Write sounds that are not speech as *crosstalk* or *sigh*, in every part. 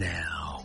Now,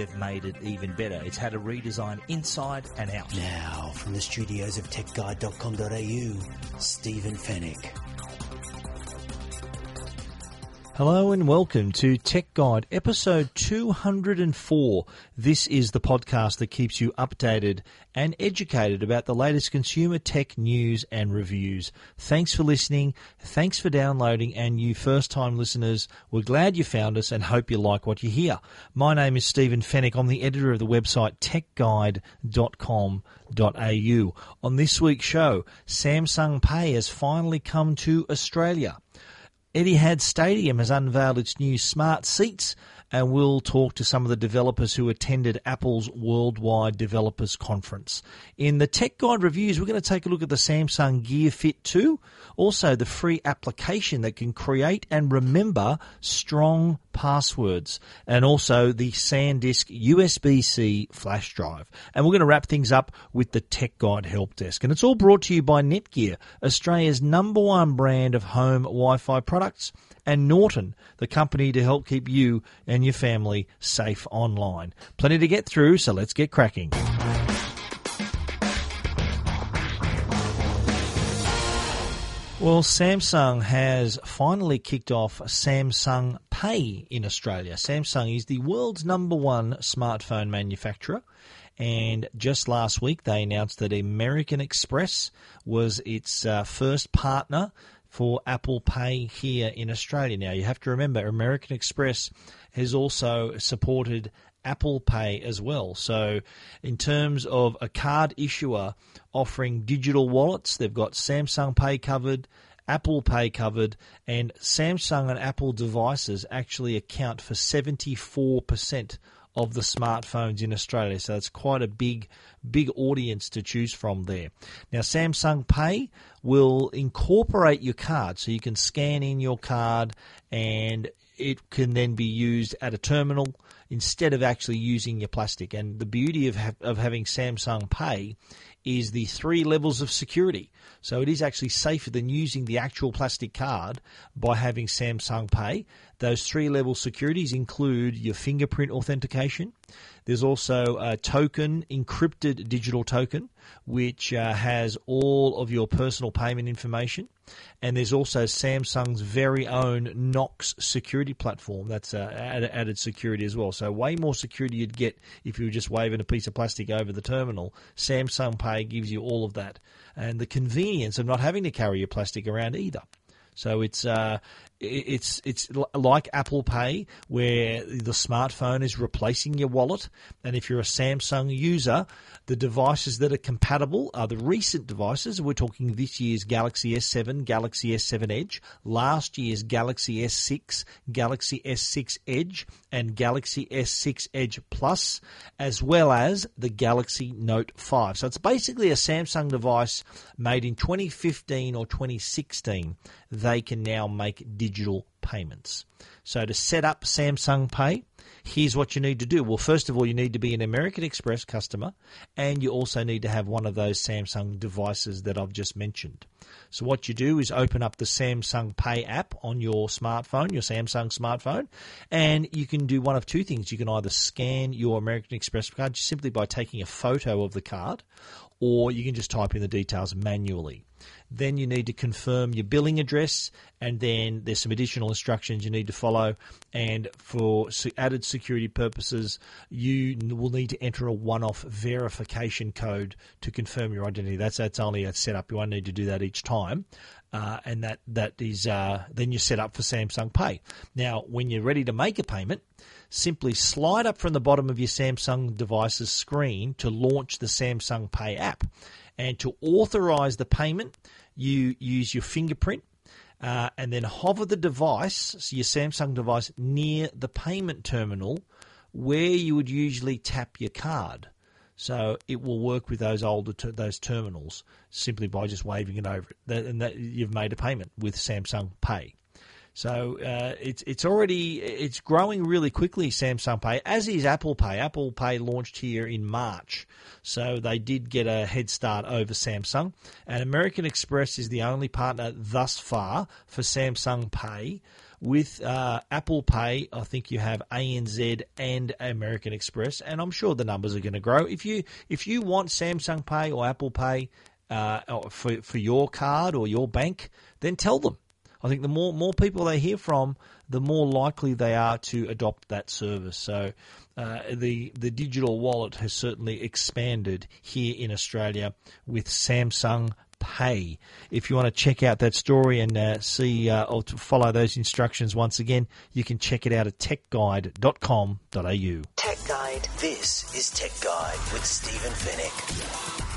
they've made it even better. It's had a redesign inside and out. Now, from the studios of techguide.com.au, Stephen Fenech. Hello and welcome to Tech Guide episode 204. This is the podcast that keeps you updated and educated about the latest consumer tech news and reviews. Thanks for listening. Thanks for downloading. And you first time listeners, we're glad you found us and hope you like what you hear. My name is Stephen Fenech. I'm the editor of the website techguide.com.au. On this week's show, Samsung Pay has finally come to Australia. Etihad Stadium has unveiled its new smart seats, and we'll talk to some of the developers who attended Apple's Worldwide Developers Conference. In the Tech Guide reviews, we're going to take a look at the Samsung Gear Fit 2, also the free application that can create and remember strong passwords, and also the SanDisk USB C flash drive. And we're going to wrap things up with the Tech Guide Help Desk. And it's all brought to you by Netgear, Australia's number one brand of home Wi Fi products, and Norton, the company to help keep you and your family safe online. Plenty to get through, so let's get cracking. Well, Samsung has finally kicked off Samsung Pay in Australia. Samsung is the world's number one smartphone manufacturer. And just last week, they announced that American Express was its uh, first partner for Apple Pay here in Australia. Now, you have to remember, American Express has also supported Apple Pay as well. So, in terms of a card issuer offering digital wallets, they've got Samsung Pay covered, Apple Pay covered, and Samsung and Apple devices actually account for 74% of the smartphones in Australia. So it's quite a big, big audience to choose from there. Now, Samsung Pay will incorporate your card, so you can scan in your card and it can then be used at a terminal instead of actually using your plastic. And the beauty of ha- of having Samsung Pay is the three levels of security. So it is actually safer than using the actual plastic card by having Samsung Pay. Those three level securities include your fingerprint authentication. There's also a token, encrypted digital token, which uh, has all of your personal payment information. And there's also Samsung's very own Knox security platform that's uh, added, added security as well. So, way more security you'd get if you were just waving a piece of plastic over the terminal. Samsung Pay gives you all of that. And the convenience of not having to carry your plastic around either. So it's uh, it's it's like Apple Pay, where the smartphone is replacing your wallet, and if you're a Samsung user, the devices that are compatible are the recent devices. We're talking this year's Galaxy S7, Galaxy S7 Edge, last year's Galaxy S6, Galaxy S6 Edge, and Galaxy S6 Edge Plus, as well as the Galaxy Note 5. So it's basically a Samsung device made in 2015 or 2016. They can now make digital payments. So to set up Samsung Pay, here's what you need to do. Well, first of all, you need to be an American Express customer and you also need to have one of those Samsung devices that I've just mentioned. So what you do is open up the Samsung Pay app on your smartphone, your Samsung smartphone, and you can do one of two things. You can either scan your American Express card simply by taking a photo of the card, or you can just type in the details manually. Then you need to confirm your billing address, and then there's some additional instructions you need to follow. And for added security purposes, you will need to enter a one-off verification code to confirm your identity. That's that's only a setup. You won't need to do that each time. Uh, and that that is uh, then you're set up for Samsung Pay. Now, when you're ready to make a payment, simply slide up from the bottom of your Samsung device's screen to launch the Samsung Pay app. And to authorize the payment, you use your fingerprint uh, and then hover the device, so your Samsung device, near the payment terminal where you would usually tap your card. So it will work with those older ter- those terminals simply by just waving it over it, that, and that you've made a payment with Samsung Pay. So uh, it's it's already it's growing really quickly. Samsung Pay, as is Apple Pay. Apple Pay launched here in March, so they did get a head start over Samsung. And American Express is the only partner thus far for Samsung Pay. With uh, Apple Pay, I think you have ANZ and American Express, and I'm sure the numbers are going to grow. If you if you want Samsung Pay or Apple Pay uh, for for your card or your bank, then tell them. I think the more more people they hear from, the more likely they are to adopt that service. So uh, the the digital wallet has certainly expanded here in Australia with Samsung Pay. If you want to check out that story and uh, see uh, or to follow those instructions once again, you can check it out at techguide.com.au. Tech Guide. This is Tech Guide with Stephen Fenech.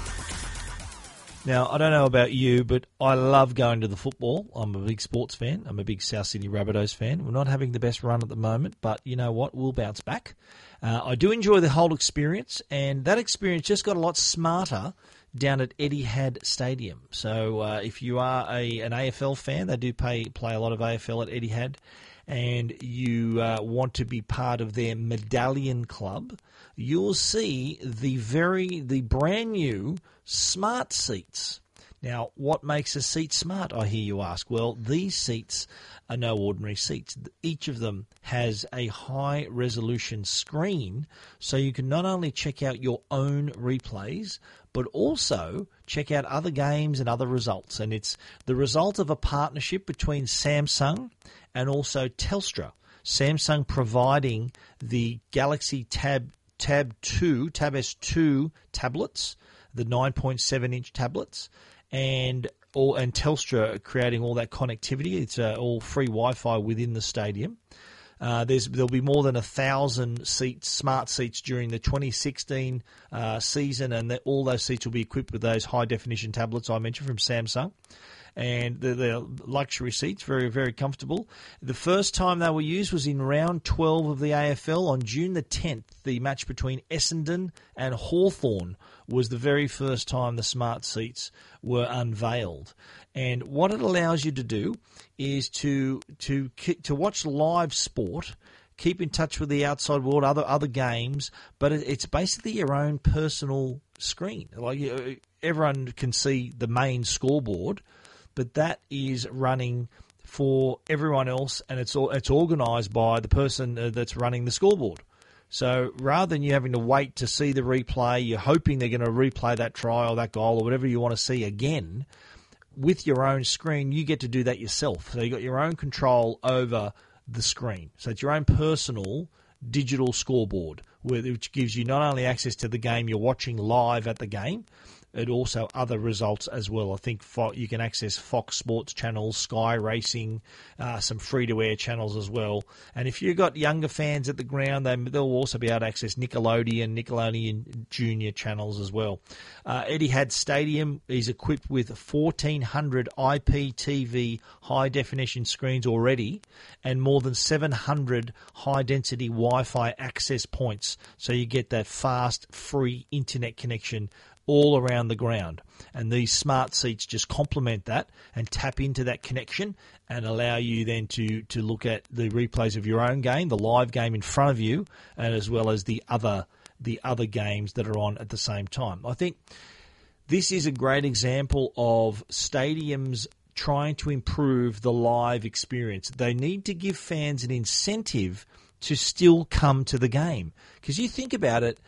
Now, I don't know about you, but I love going to the football. I'm a big sports fan. I'm a big South Sydney Rabbitohs fan. We're not having the best run at the moment, but you know what? We'll bounce back. Uh, I do enjoy the whole experience, and that experience just got a lot smarter down at Etihad Stadium. So uh, if you are a an AFL fan, they do pay, play a lot of AFL at Etihad, and you uh, want to be part of their medallion club, you'll see the very the brand new smart seats. Now, what makes a seat smart, I hear you ask? Well, these seats are no ordinary seats. Each of them has a high resolution screen, so you can not only check out your own replays, but also check out other games and other results. And it's the result of a partnership between Samsung and also Telstra. Samsung providing the Galaxy Tab Tab 2, Tab S2 tablets the 9.7 inch tablets, and all and Telstra creating all that connectivity. It's uh, all free Wi-Fi within the stadium. Uh, there'll be more than a thousand seats, smart seats during the 2016 uh, season, and all those seats will be equipped with those high definition tablets I mentioned from Samsung and they're, luxury seats, very, very comfortable. The first time they were used was in round 12 of the AFL on June the 10th. The match between Essendon and Hawthorn was the very first time the smart seats were unveiled. And what it allows you to do is to to to watch live sport keep in touch with the outside world, other other games, but it's basically your own personal screen. Like everyone can see the main scoreboard, but that is running for everyone else, and it's all, it's organised by the person uh, that's running the scoreboard. So rather than you having to wait to see the replay, you're hoping they're going to replay that or that goal or whatever you want to see again. With your own screen, you get to do that yourself. So you've got your own control over the screen. So it's your own personal digital scoreboard, which gives you not only access to the game you're watching live at the game, and also other results as well. I think you can access Fox Sports channels, Sky Racing, uh, some free to air channels as well. And if you've got younger fans at the ground, they, they'll also be able to access Nickelodeon, Nickelodeon Junior channels as well. Uh, Etihad Stadium is equipped with 1,400 IPTV high definition screens already and more than 700 high density Wi Fi access points. So you get that fast, free internet connection all around the ground. And these smart seats just complement that and tap into that connection and allow you then to, to look at the replays of your own game, the live game in front of you, and as well as the other the other games that are on at the same time. I think this is a great example of stadiums trying to improve the live experience. They need to give fans an incentive to still come to the game. Because you think about it,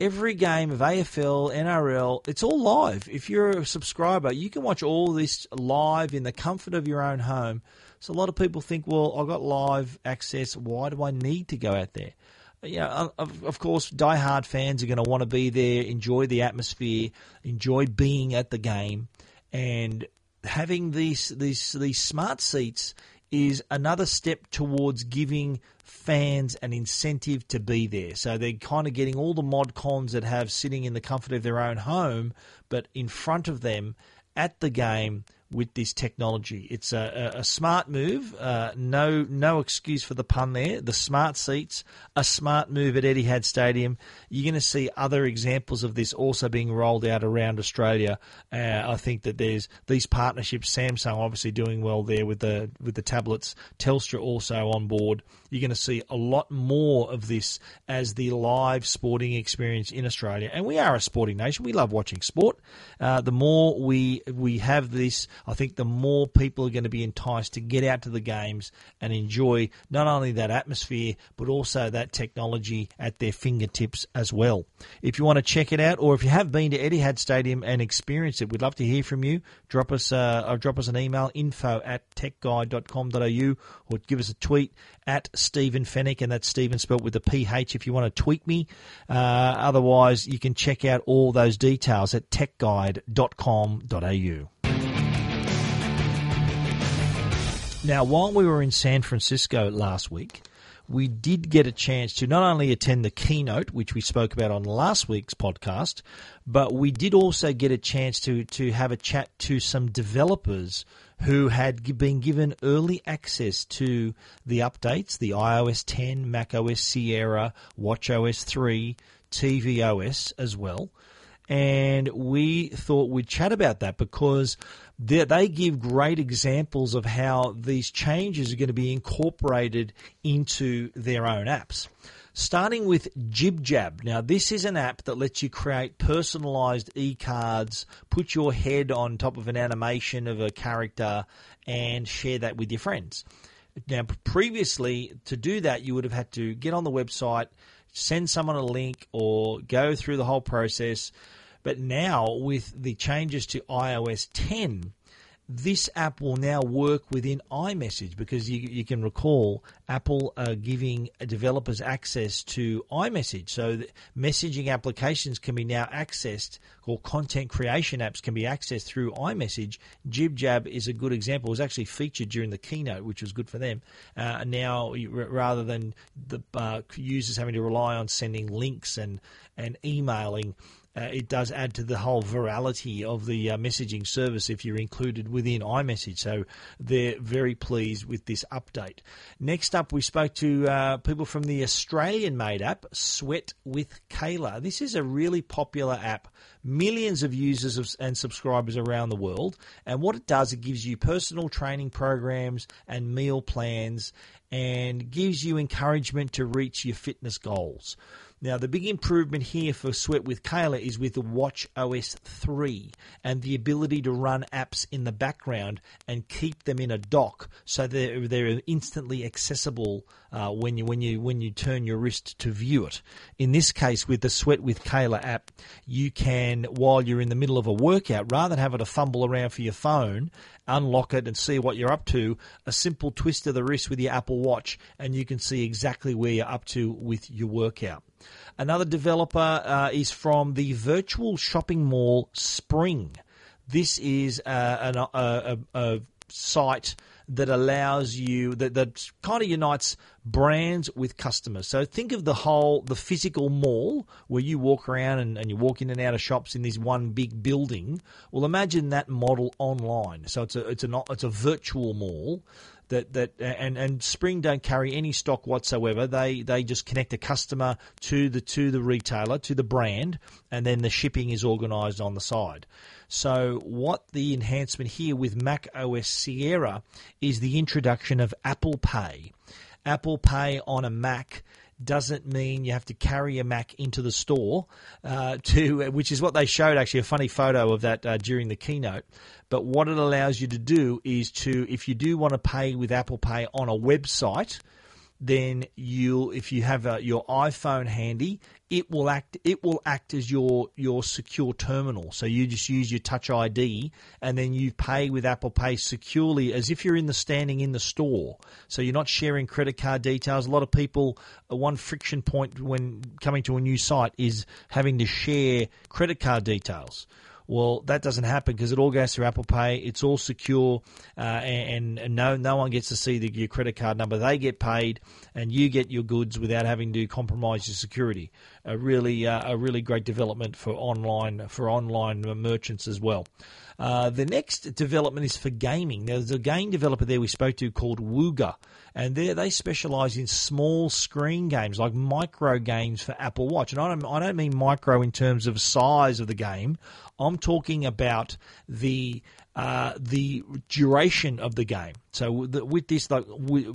every game of AFL, NRL, it's all live. If you're a subscriber, you can watch all this live in the comfort of your own home. So a lot of people think, well, I've got live access. Why do I need to go out there? Of, of course, die-hard fans are going to want to be there, enjoy the atmosphere, enjoy being at the game, and having these these these smart seats is another step towards giving fans an incentive to be there. So they're kind of getting all the mod cons that have sitting in the comfort of their own home, but in front of them at the game with this technology. It's a, a, smart move. Uh, no, no excuse for the pun there. The smart seats, a smart move at Etihad Stadium. You're going to see other examples of this also being rolled out around Australia. Uh, I think that there's these partnerships. Samsung obviously doing well there with the with the tablets. Telstra also on board. You're going to see a lot more of this as the live sporting experience in Australia. And we are a sporting nation. We love watching sport. Uh, the more we we have this, I think the more people are going to be enticed to get out to the games and enjoy not only that atmosphere but also that technology at their fingertips as well. If you want to check it out, or if you have been to Etihad Stadium and experienced it, we'd love to hear from you. Drop us uh, drop us an email info at techguide.com.au or give us a tweet at Stephen Fenech, and that's Stephen spelt with a PH if you want to tweet me. Uh, otherwise, you can check out all those details at techguide.com.au. Now, while we were in San Francisco last week, we did get a chance to not only attend the keynote, which we spoke about on last week's podcast, but we did also get a chance to, to have a chat to some developers who had been given early access to the updates, the iOS 10, macOS Sierra, watchOS 3, tvOS as well. And we thought we'd chat about that because they give great examples of how these changes are going to be incorporated into their own apps. Starting with JibJab. Now, this is an app that lets you create personalized e cards, put your head on top of an animation of a character, and share that with your friends. Now, previously, to do that, you would have had to get on the website, send someone a link, or go through the whole process. But now, with the changes to iOS 10, this app will now work within iMessage because you, you can recall Apple giving developers access to iMessage. So messaging applications can be now accessed, or content creation apps can be accessed through iMessage. JibJab is a good example. It was actually featured during the keynote, which was good for them. Uh, now, rather than the uh, users having to rely on sending links and, and emailing, uh, it does add to the whole virality of the uh, messaging service if you're included within iMessage. So they're very pleased with this update. Next up, we spoke to uh, people from the Australian made app, Sweat with Kayla. This is a really popular app, millions of users and subscribers around the world. And what it does, it gives you personal training programs and meal plans and gives you encouragement to reach your fitness goals. Now, the big improvement here for Sweat with Kayla is with the Watch OS 3 and the ability to run apps in the background and keep them in a dock so they're, they're instantly accessible uh, when you when you when you turn your wrist to view it. In this case, with the Sweat with Kayla app, you can while you're in the middle of a workout, rather than having to fumble around for your phone, unlock it and see what you're up to. A simple twist of the wrist with your Apple Watch, and you can see exactly where you're up to with your workout. Another developer uh, is from the virtual shopping mall Spring. This is uh, an, a, a, a site that allows you that, that kind of unites brands with customers. So think of the whole the physical mall where you walk around and, and you walk in and out of shops in this one big building. Well, imagine that model online. So it's a it's a it's a virtual mall that that and and Spring don't carry any stock whatsoever. They they just connect a customer to the to the retailer to the brand, and then the shipping is organised on the side. So what the enhancement here with Mac OS Sierra is the introduction of Apple Pay. Apple Pay on a Mac doesn't mean you have to carry a Mac into the store uh, *laughs* to, which is what they showed actually a funny photo of that uh, during the keynote. But what it allows you to do is to, if you do want to pay with Apple Pay on a website, then you'll if you have a, your iPhone handy, it will act it will act as your your secure terminal. So you just use your Touch ID and then you pay with Apple Pay securely as if you're in the standing in the store. So you're not sharing credit card details. A lot of people uh, one friction point when coming to a new site is having to share credit card details. Well, that doesn't happen because it all goes through Apple Pay. It's all secure, uh, and, and, no no one gets to see the, your credit card number. They get paid, and you get your goods without having to compromise your security. A really uh, a really great development for online for online merchants as well. Uh, the next development is for gaming. There's a game developer there we spoke to called Wooga, and they they specialise in small screen games like micro games for Apple Watch. And I don't I don't mean micro in terms of size of the game. I'm talking about the uh, the duration of the game. So with this, like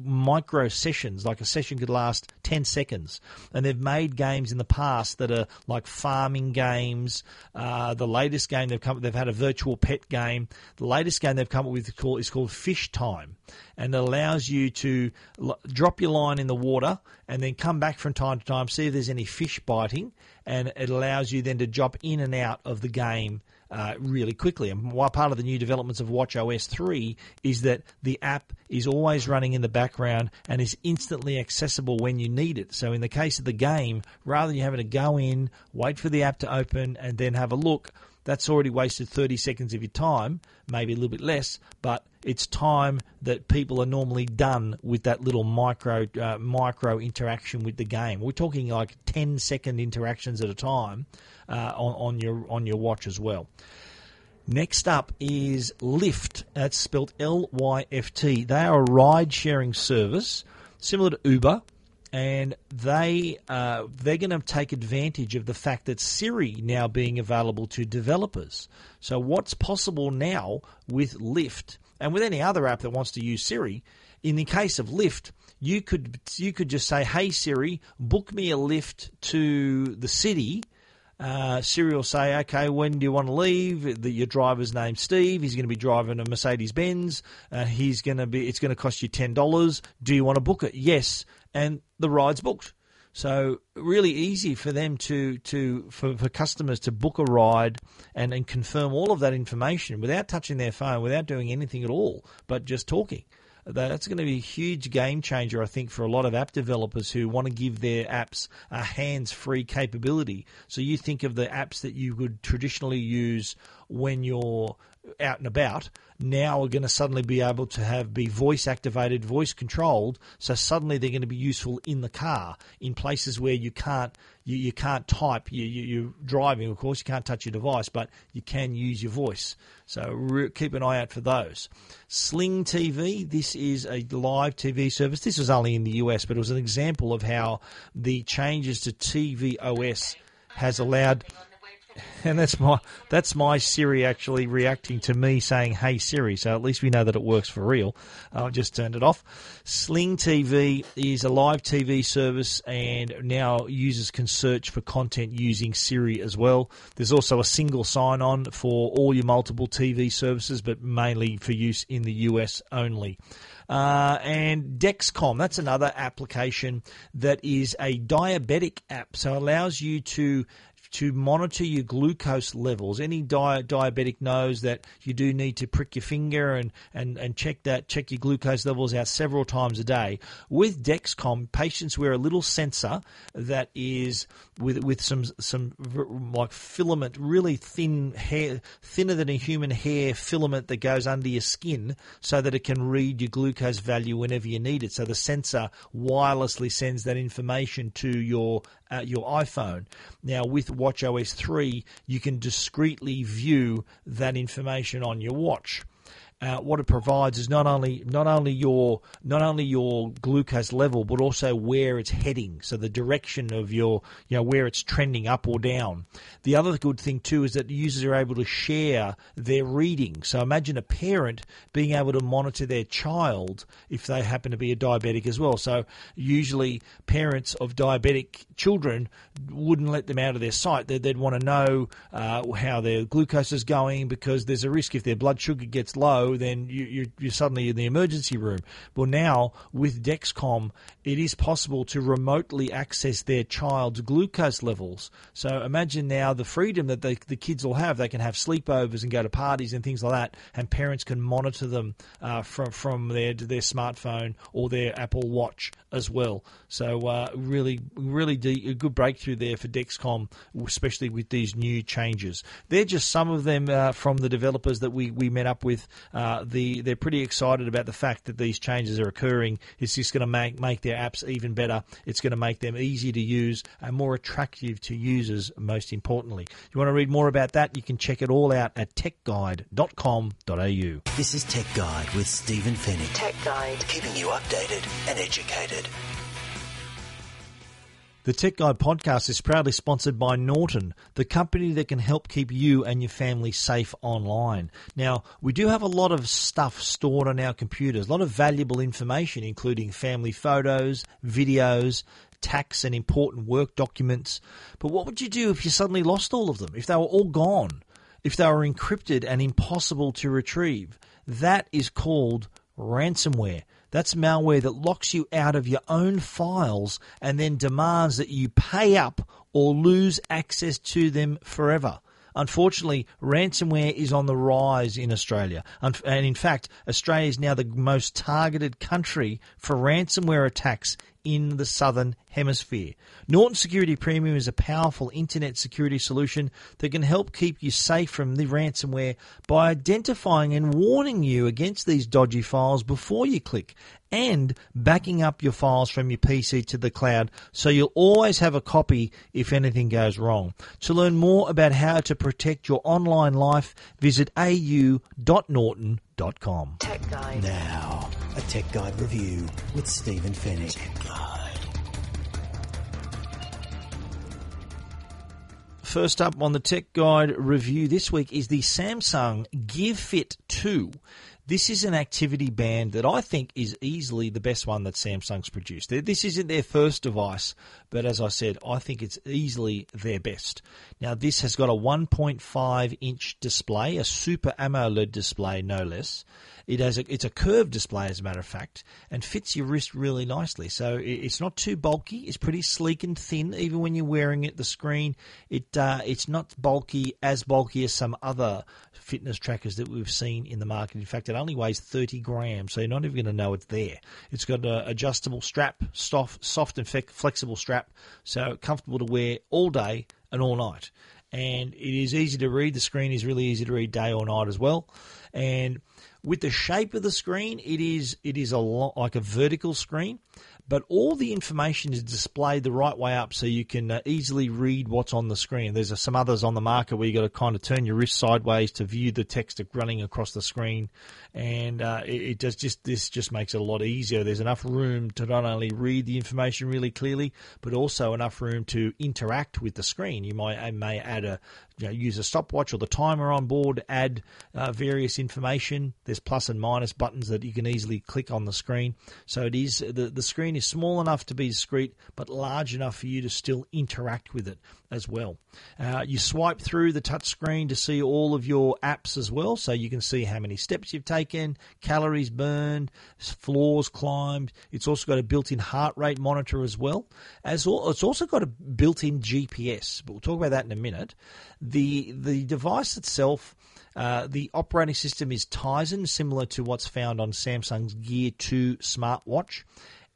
micro sessions, like a session could last ten seconds, and they've made games in the past that are like farming games. Uh, the latest game they've come, they've had a virtual pet game. The latest game they've come up with is called Fish Time, and it allows you to l- drop your line in the water and then come back from time to time, see if there's any fish biting, and it allows you then to drop in and out of the game uh, really quickly. And one part of the new developments of Watch OS 3 is that the app is always running in the background and is instantly accessible when you need it. So in the case of the game, rather than you having to go in, wait for the app to open, and then have a look, that's already wasted 30 seconds of your time, maybe a little bit less, but it's time that people are normally done with that little micro uh, micro interaction with the game. We're talking like 10 second interactions at a time uh, on, on your on your watch as well. Next up is Lyft. That's spelled L Y F T. They are a ride sharing service similar to Uber, and they uh, they're going to take advantage of the fact that Siri now being available to developers. So what's possible now with Lyft and with any other app that wants to use Siri? In the case of Lyft, you could you could just say, "Hey Siri, book me a lift to the city." Uh, Siri will say, okay, when do you want to leave? The, your driver's name's Steve. He's going to be driving a Mercedes Benz. Uh, he's going to be. It's going to cost you ten dollars. Do you want to book it? Yes, and the ride's booked. So really easy for them to to for, for customers to book a ride and, and confirm all of that information without touching their phone, without doing anything at all, but just talking that's going to be a huge game changer, I think, for a lot of app developers who want to give their apps a hands free capability. So you think of the apps that you would traditionally use when you're out and about now are going to suddenly be able to have be voice activated, voice controlled. So suddenly they're going to be useful in the car in places where you can't you, you can't type. You, you you're driving, of course, you can't touch your device, but you can use your voice. So re- keep an eye out for those. Sling TV. This is a live TV service. This was only in the US, but it was an example of how the changes to TV OS has allowed *laughs* and that's my that's my Siri actually reacting to me saying "Hey Siri." So at least we know that it works for real. I just turned it off. Sling TV is a live TV service, and now users can search for content using Siri as well. There's also a single sign-on for all your multiple TV services, but mainly for use in the US only. Uh, and Dexcom, that's another application that is a diabetic app. So it allows you to to monitor your glucose levels. Any di- diabetic knows that you do need to prick your finger and, and, and check that check your glucose levels out several times a day. With Dexcom, patients wear a little sensor that is with with some some like filament, really thin hair, thinner than a human hair filament that goes under your skin, so that it can read your glucose value whenever you need it. So the sensor wirelessly sends that information to your uh, your iPhone. Now, with WatchOS 3, you can discreetly view that information on your watch uh, what it provides is not only not only your not only your glucose level, but also where it's heading. So the direction of your you know where it's trending up or down. The other good thing too is that users are able to share their reading. So imagine a parent being able to monitor their child if they happen to be a diabetic as well. So usually parents of diabetic children wouldn't let them out of their sight. They'd, they'd want to know uh, how their glucose is going because there's a risk if their blood sugar gets low then you, you're, you're suddenly in the emergency room. Well, now with Dexcom, it is possible to remotely access their child's glucose levels. So imagine now the freedom that they, the kids will have. They can have sleepovers and go to parties and things like that, and parents can monitor them uh, from from their their smartphone or their Apple Watch as well. So uh, really, really de- a good breakthrough there for Dexcom, especially with these new changes. They're just some of them uh, from the developers that we, we met up with. Uh, the they're pretty excited about the fact that these changes are occurring. It's just going to make make their apps even better. It's going to make them easy to use and more attractive to users. Most importantly, if you want to read more about that? You can check it all out at techguide.com.au. This is Tech Guide with Stephen Fenech, Tech Guide. keeping you updated and educated. The Tech Guide podcast is proudly sponsored by Norton, the company that can help keep you and your family safe online. Now, we do have a lot of stuff stored on our computers, a lot of valuable information, including family photos, videos, tax and important work documents. But what would you do if you suddenly lost all of them? If they were all gone? If they were encrypted and impossible to retrieve? That is called ransomware. That's malware that locks you out of your own files and then demands that you pay up or lose access to them forever. Unfortunately, ransomware is on the rise in Australia. And in fact, Australia is now the most targeted country for ransomware attacks in the southern hemisphere. Norton Security Premium is a powerful internet security solution that can help keep you safe from the ransomware by identifying and warning you against these dodgy files before you click and backing up your files from your PC to the cloud so you'll always have a copy if anything goes wrong. To learn more about how to protect your online life, visit au.norton.com. Tech Guide. Now, a Tech Guide review with Stephen Fenech. First up on the Tech Guide review this week is the Samsung Gear Fit 2. This is an activity band that I think is easily the best one that Samsung's produced. This isn't their first device, but as I said, I think it's easily their best. Now, this has got a 1.5 inch display, a Super AMOLED display, no less. It has a, it's a curved display, as a matter of fact, and fits your wrist really nicely. So it's not too bulky. It's pretty sleek and thin, even when you're wearing it. The screen, it uh, it's not bulky as bulky as some other fitness trackers that we've seen in the market. In fact, it only weighs 30 grams, so you're not even going to know it's there. It's got an adjustable strap, soft, soft and flexible strap, so comfortable to wear all day and all night. And it is easy to read. The screen is really easy to read day or night as well. And with the shape of the screen, it is it is a lot like a vertical screen, but all the information is displayed the right way up so you can uh, easily read what's on the screen. There's uh, some others on the market where you've got to kind of turn your wrist sideways to view the text running across the screen, and uh, it, it, does just this just makes it a lot easier. There's enough room to not only read the information really clearly, but also enough room to interact with the screen. You might uh, may add a you know, use a stopwatch or the timer on board, add uh, various information. There's plus and minus buttons that you can easily click on the screen. So it is the the screen is small enough to be discreet, but large enough for you to still interact with it as well. Uh, you swipe through the touch screen to see all of your apps as well, so you can see how many steps you've taken, calories burned, floors climbed. It's also got a built-in heart rate monitor as well. As all, it's also got a built-in GPS, but we'll talk about that in a minute. The the device itself. Uh, the operating system is Tizen, similar to what's found on Samsung's Gear 2 smartwatch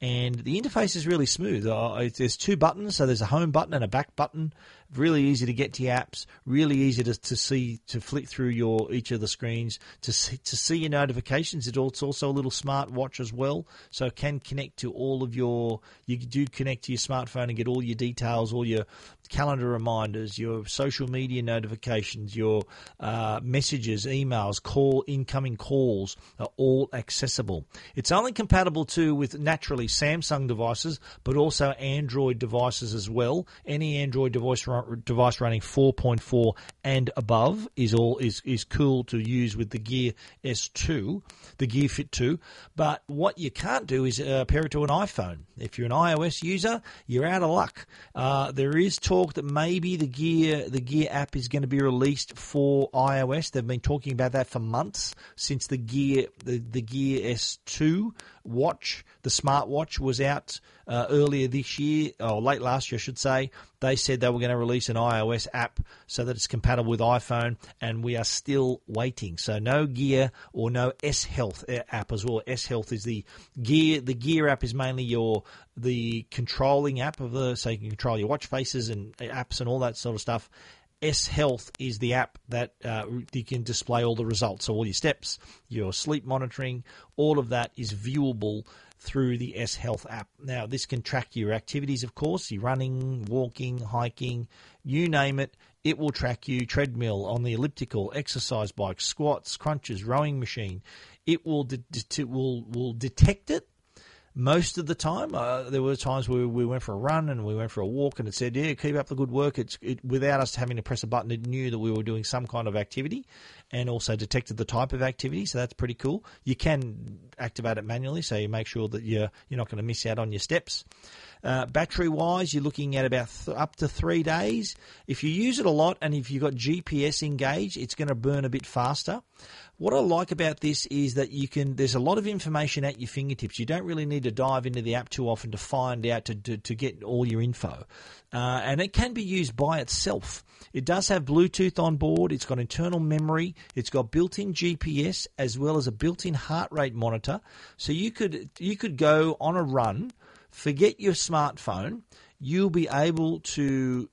and the interface is really smooth. Uh, there's two buttons, so there's a home button and a back button. Really easy to get to your apps. Really easy to, to see to flick through your each of the screens to see, to see your notifications. It's also a little smart watch as well, so it can connect to all of your. You do connect to your smartphone and get all your details, all your calendar reminders, your social media notifications, your uh, messages, emails, call incoming calls are all accessible. It's only compatible too with naturally Samsung devices, but also Android devices as well. Any Android device device running 4.4 and above is all is is cool to use with the Gear S2, the Gear Fit 2. But what you can't do is uh, pair it to an iPhone. If you're an iOS user, you're out of luck. Uh, there is talk that maybe the Gear the Gear app is going to be released for iOS. They've been talking about that for months since the Gear the, the Gear S2 watch, the smartwatch, was out uh, earlier this year, or late last year, I should say. They said they were going to release an iOS app so that it's compatible with iPhone, and we are still waiting. So no Gear or no S Health uh, app as well. S Health is the Gear. The Gear app is mainly your the controlling app of the so you can control your watch faces and apps and all that sort of stuff. S Health is the app that uh, you can display all the results. So all your steps, your sleep monitoring, all of that is viewable through the S Health app. Now this can track your activities, of course, your running, walking, hiking, you name it. It will track you treadmill on the elliptical, exercise bike, squats, crunches, rowing machine. It will de- de- will will detect it most of the time. Uh, there were times where we went for a run and we went for a walk, and it said, "Yeah, keep up the good work." It's it, without us having to press a button, it knew that we were doing some kind of activity, and also detected the type of activity. So that's pretty cool. You can activate it manually, so you make sure that you're you're not going to miss out on your steps. Uh, battery wise, you're looking at about th- up to three days. If you use it a lot and if you've got GPS engaged, it's going to burn a bit faster. What I like about this is that you can. There's a lot of information at your fingertips. You don't really need to dive into the app too often to find out to to, to get all your info, uh, and it can be used by itself. It does have Bluetooth on board. It's got internal memory. It's got built-in GPS as well as a built-in heart rate monitor. So you could you could go on a run, forget your smartphone. You'll be able to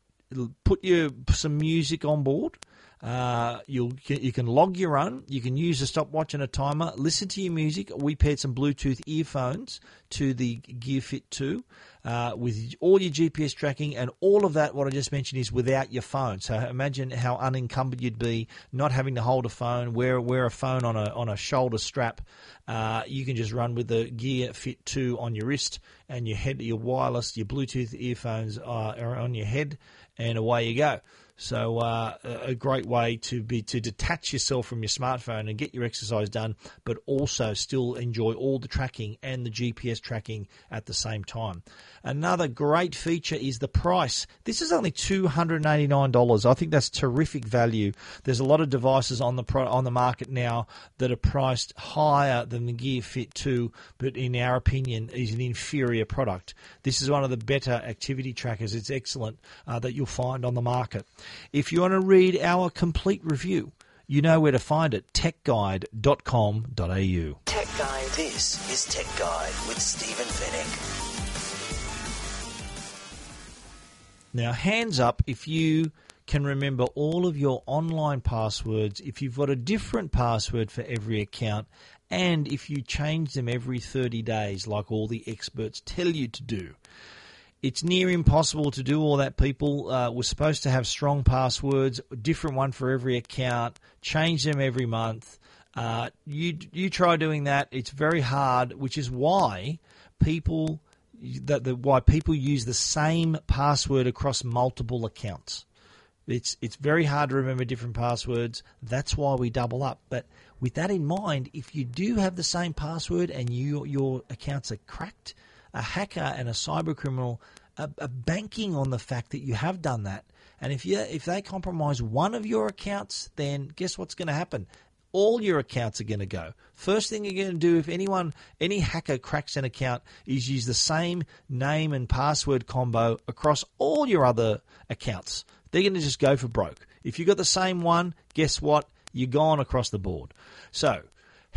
put your some music on board uh, you you can log your run. You can use a stopwatch and a timer. Listen to your music. We paired some Bluetooth earphones to the Gear Fit 2 uh, with all your GPS tracking and all of that. What I just mentioned is without your phone. So imagine how unencumbered you'd be, not having to hold a phone, wear wear a phone on a on a shoulder strap. Uh, you can just run with the Gear Fit 2 on your wrist and your head, your wireless, your Bluetooth earphones are on your head, and away you go. So uh, a great way to be to detach yourself from your smartphone and get your exercise done, but also still enjoy all the tracking and the GPS tracking at the same time. Another great feature is the price. This is only two hundred eighty nine dollars. I think that's terrific value. There's a lot of devices on the pro, on the market now that are priced higher than the Gear Fit 2, but in our opinion is an inferior product. This is one of the better activity trackers. It's excellent uh, that you'll find on the market. If you want to read our complete review, you know where to find it techguide.com.au. Tech Guide. This is Tech Guide with Stephen Fenech. Now, hands up if you can remember all of your online passwords, if you've got a different password for every account, and if you change them every 30 days, like all the experts tell you to do. It's near impossible to do all that. People uh, were supposed to have strong passwords, different one for every account, change them every month. Uh, you you try doing that. It's very hard, which is why people that the, why people use the same password across multiple accounts. It's it's very hard to remember different passwords. That's why we double up. But with that in mind, if you do have the same password and you, your accounts are cracked, a hacker and a cyber criminal are, are banking on the fact that you have done that. And if you if they compromise one of your accounts, then guess what's going to happen? All your accounts are going to go. First thing you're going to do if anyone, any hacker cracks an account, is use the same name and password combo across all your other accounts. They're going to just go for broke. If you've got the same one, guess what? You're gone across the board. So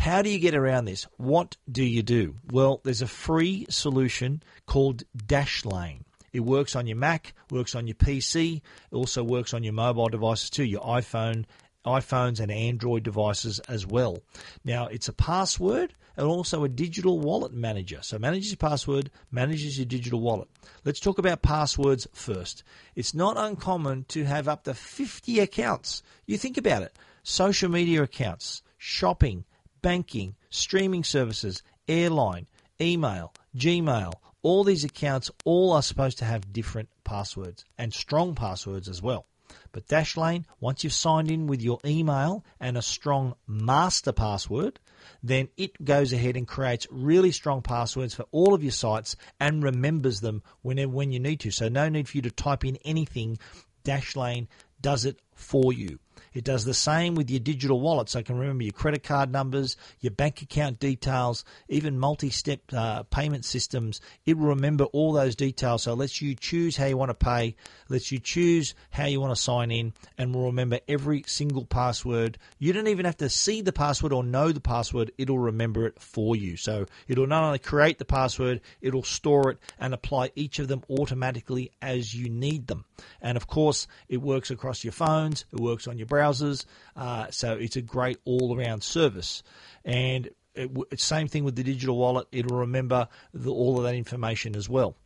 how do you get around this? What do you do? Well, there's a free solution called Dashlane. It works on your Mac, works on your PC, it also works on your mobile devices too, your iPhone, iPhones and Android devices as well. Now, it's a password and also a digital wallet manager. So, manages your password, manages your digital wallet. Let's talk about passwords first. It's not uncommon to have up to 50 accounts. You think about it social media accounts, shopping, banking, streaming services, airline, email, Gmail, all these accounts all are supposed to have different passwords and strong passwords as well. But Dashlane, once you've signed in with your email and a strong master password, then it goes ahead and creates really strong passwords for all of your sites and remembers them whenever when you need to. So no need for you to type in anything. Dashlane does it for you. It does the same with your digital wallet, so it can remember your credit card numbers, your bank account details, even multi-step uh, payment systems. It will remember all those details, so it lets you choose how you want to pay, lets you choose how you want to sign in, and will remember every single password. You don't even have to see the password or know the password; it'll remember it for you. So it'll not only create the password, it'll store it and apply each of them automatically as you need them. And of course, it works across your phones, it works on your browsers. Uh, so it's a great all around service. And it, same thing with the digital wallet, it'll remember the, all of that information as well.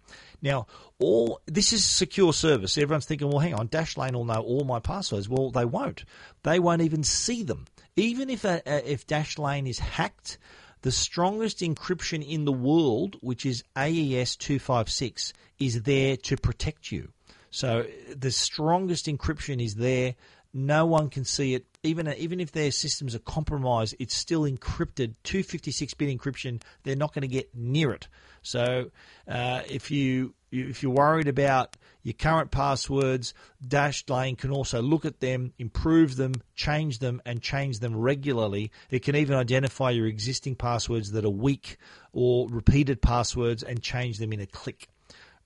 Now, all this is secure service. Everyone's thinking, well, hang on, Dashlane will know all my passwords. Well, they won't. They won't even see them. Even if a, a, if Dashlane is hacked, the strongest encryption in the world, which is AES 256, is there to protect you. So the strongest encryption is there no one can see it. Even even if their systems are compromised, it's still encrypted. 256-bit encryption. They're not going to get near it. So uh, if you if you're worried about your current passwords, Dashlane can also look at them, improve them, change them, and change them regularly. It can even identify your existing passwords that are weak or repeated passwords and change them in a click.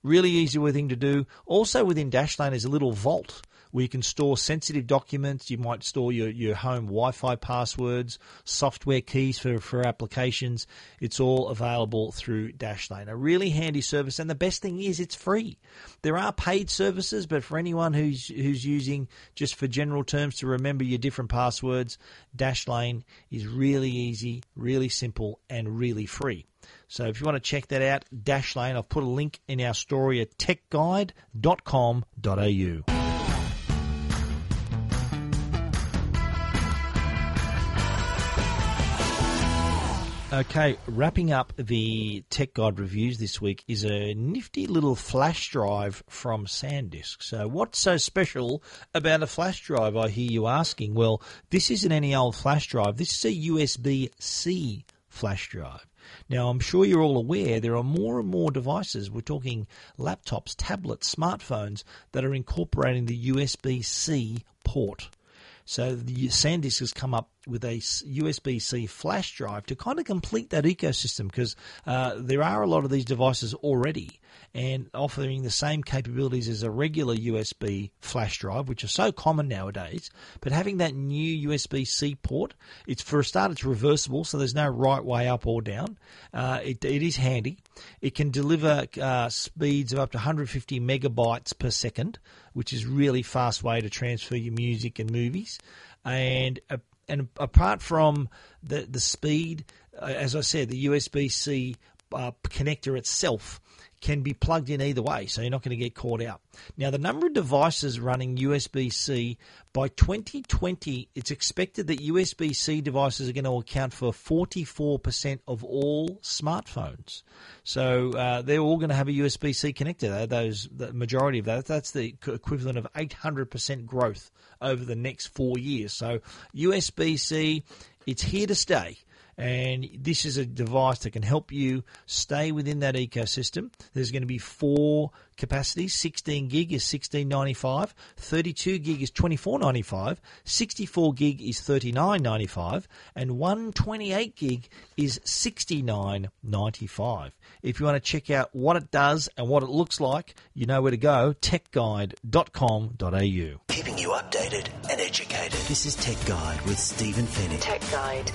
Really easy thing to do. Also within Dashlane is a little vault where you can store sensitive documents. You might store your, your home Wi Fi passwords, software keys for, for applications. It's all available through Dashlane. A really handy service, and the best thing is it's free. There are paid services, but for anyone who's, who's using just for general terms to remember your different passwords, Dashlane is really easy, really simple, and really free. So if you want to check that out, Dashlane, I've put a link in our story at techguide.com.au. Okay, wrapping up the Tech Guide reviews this week is a nifty little flash drive from SanDisk. So, what's so special about a flash drive, I hear you asking? Well, this isn't any old flash drive, this is a USB C flash drive. Now, I'm sure you're all aware there are more and more devices, we're talking laptops, tablets, smartphones, that are incorporating the USB C port. So the SanDisk has come up with a USB-C flash drive to kind of complete that ecosystem because uh, there are a lot of these devices already and offering the same capabilities as a regular USB flash drive, which are so common nowadays. But having that new USB C port, it's for a start, it's reversible, so there's no right way up or down. Uh, it, it is handy. It can deliver uh, speeds of up to 150 megabytes per second, which is really fast way to transfer your music and movies. And and apart from the the speed, uh, as I said, the USB C uh, connector itself can be plugged in either way, so you're not going to get caught out. Now, the number of devices running USB C by 2020, it's expected that USB C devices are going to account for 44% of all smartphones. So uh, they're all going to have a USB C connector. Those the majority of that. That's the equivalent of 800% growth over the next four years. So USB C, it's here to stay. And this is a device that can help you stay within that ecosystem. There's going to be four capacities 16 gig is 1695, 32 gig is 2495, 64 gig is 3995, and 128 gig is 6995. If you want to check out what it does and what it looks like, you know where to go techguide.com.au. Keeping you updated and educated. This is Tech Guide with Stephen Fenech. Tech Guide.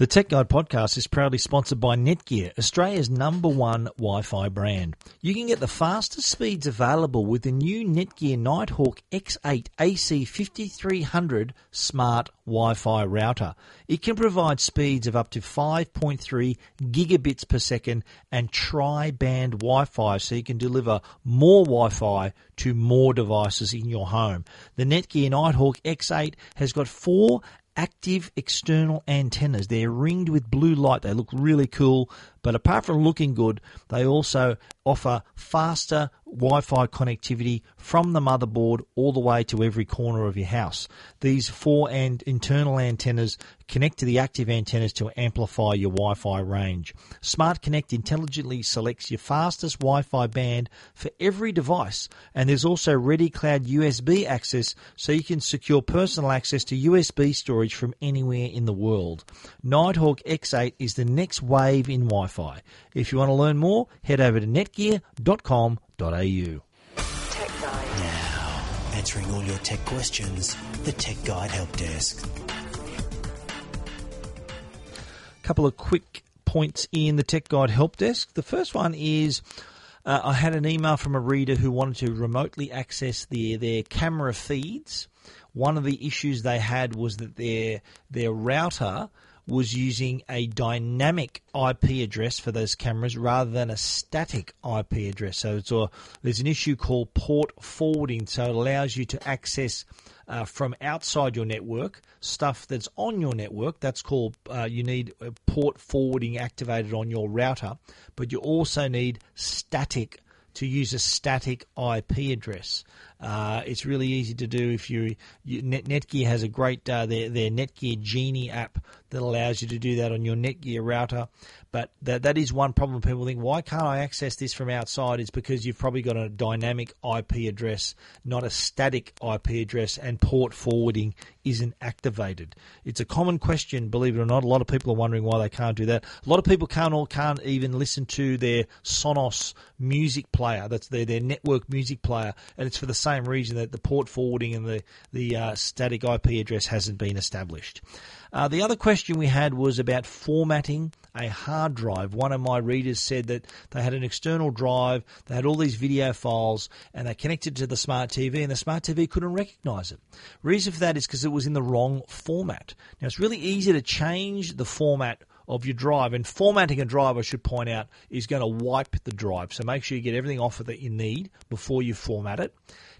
The Tech Guide podcast is proudly sponsored by Netgear, Australia's number one Wi Fi brand. You can get the fastest speeds available with the new Netgear Nighthawk X8 AC5300 smart Wi Fi router. It can provide speeds of up to 5.3 gigabits per second and tri band Wi Fi so you can deliver more Wi Fi to more devices in your home. The Netgear Nighthawk X8 has got four active external antennas. They're ringed with blue light. They look really cool. But apart from looking good, they also offer faster Wi Fi connectivity from the motherboard all the way to every corner of your house. These four and internal antennas connect to the active antennas to amplify your Wi Fi range. Smart Connect intelligently selects your fastest Wi Fi band for every device, and there's also Ready Cloud USB access so you can secure personal access to USB storage from anywhere in the world. Nighthawk X8 is the next wave in Wi Fi. If you want to learn more, head over to netgear.com.au. Tech Guide. Now, answering all your tech questions, the Tech Guide Help Desk. A couple of quick points in the Tech Guide Help Desk. The first one is uh, I had an email from a reader who wanted to remotely access their, their camera feeds. One of the issues they had was that their their router was using a dynamic IP address for those cameras rather than a static IP address. So a, there's an issue called port forwarding. So it allows you to access uh, from outside your network stuff that's on your network. That's called uh, you need port forwarding activated on your router, but you also need static to use a static IP address. Uh, it's really easy to do if you, you Net, Netgear has a great uh, their their Netgear Genie app that allows you to do that on your Netgear router. But that that is one problem. People think, why can't I access this from outside? It's because you've probably got a dynamic IP address, not a static IP address, and port forwarding isn't activated. It's a common question, believe it or not. A lot of people are wondering why they can't do that. A lot of people can't or can't even listen to their Sonos music player. That's their their network music player, and it's for the same reason that the port forwarding and the the uh, static IP address hasn't been established. Uh, the other question we had was about formatting a hard drive. One of my readers said that they had an external drive, they had all these video files, and they connected to the smart TV, and the smart TV couldn't recognize it. Reason for that is because it was in the wrong format. Now, it's really easy to change the format of your drive. And formatting a drive, I should point out, is going to wipe the drive. So make sure you get everything off of that you need before you format it.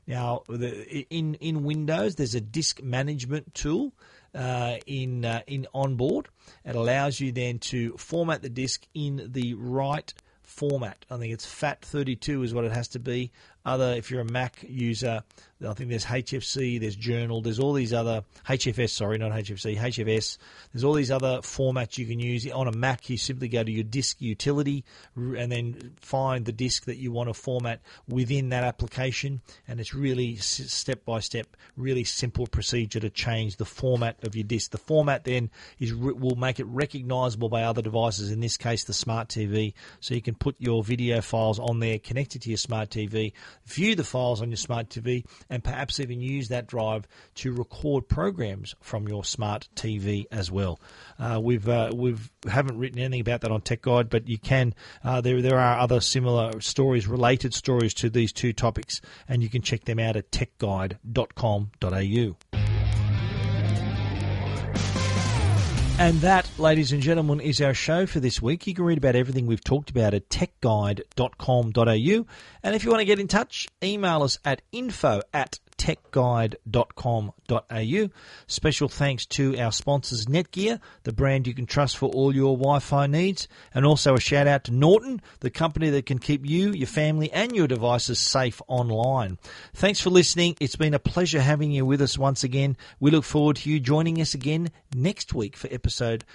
Now, in in Windows, there's a disk management tool uh, in uh, in onboard. It allows you then to format the disk in the right format. I think it's FAT32 is what it has to be. Other, if you're a Mac user, I think there's HFC, there's Journal, there's all these other HFS. Sorry, not HFC, HFS. There's all these other formats you can use on a Mac. You simply go to your disk utility and then find the disk that you want to format within that application, and it's really step by step, really simple procedure to change the format of your disk. The format then is will make it recognizable by other devices. In this case, the smart TV, so you can put your video files on there connected to your smart TV, view the files on your smart TV and perhaps even use that drive to record programs from your smart TV as well. Uh, we've uh, we've haven't written anything about that on Tech Guide, but you can. Uh, there there are other similar stories, related stories to these two topics, and you can check them out at techguide.com.au. And that, ladies and gentlemen, is our show for this week. You can read about everything we've talked about at techguide.com.au. And if you want to get in touch, email us at info at techguide.com.au. Special thanks to our sponsors Netgear, the brand you can trust for all your Wi-Fi needs, and also a shout out to Norton, the company that can keep you, your family, and your devices safe online. Thanks for listening. It's been a pleasure having you with us once again. We look forward to you joining us again next week for episode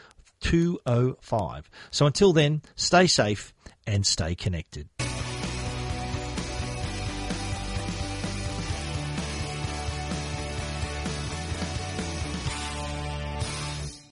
205. So until then, stay safe and stay connected.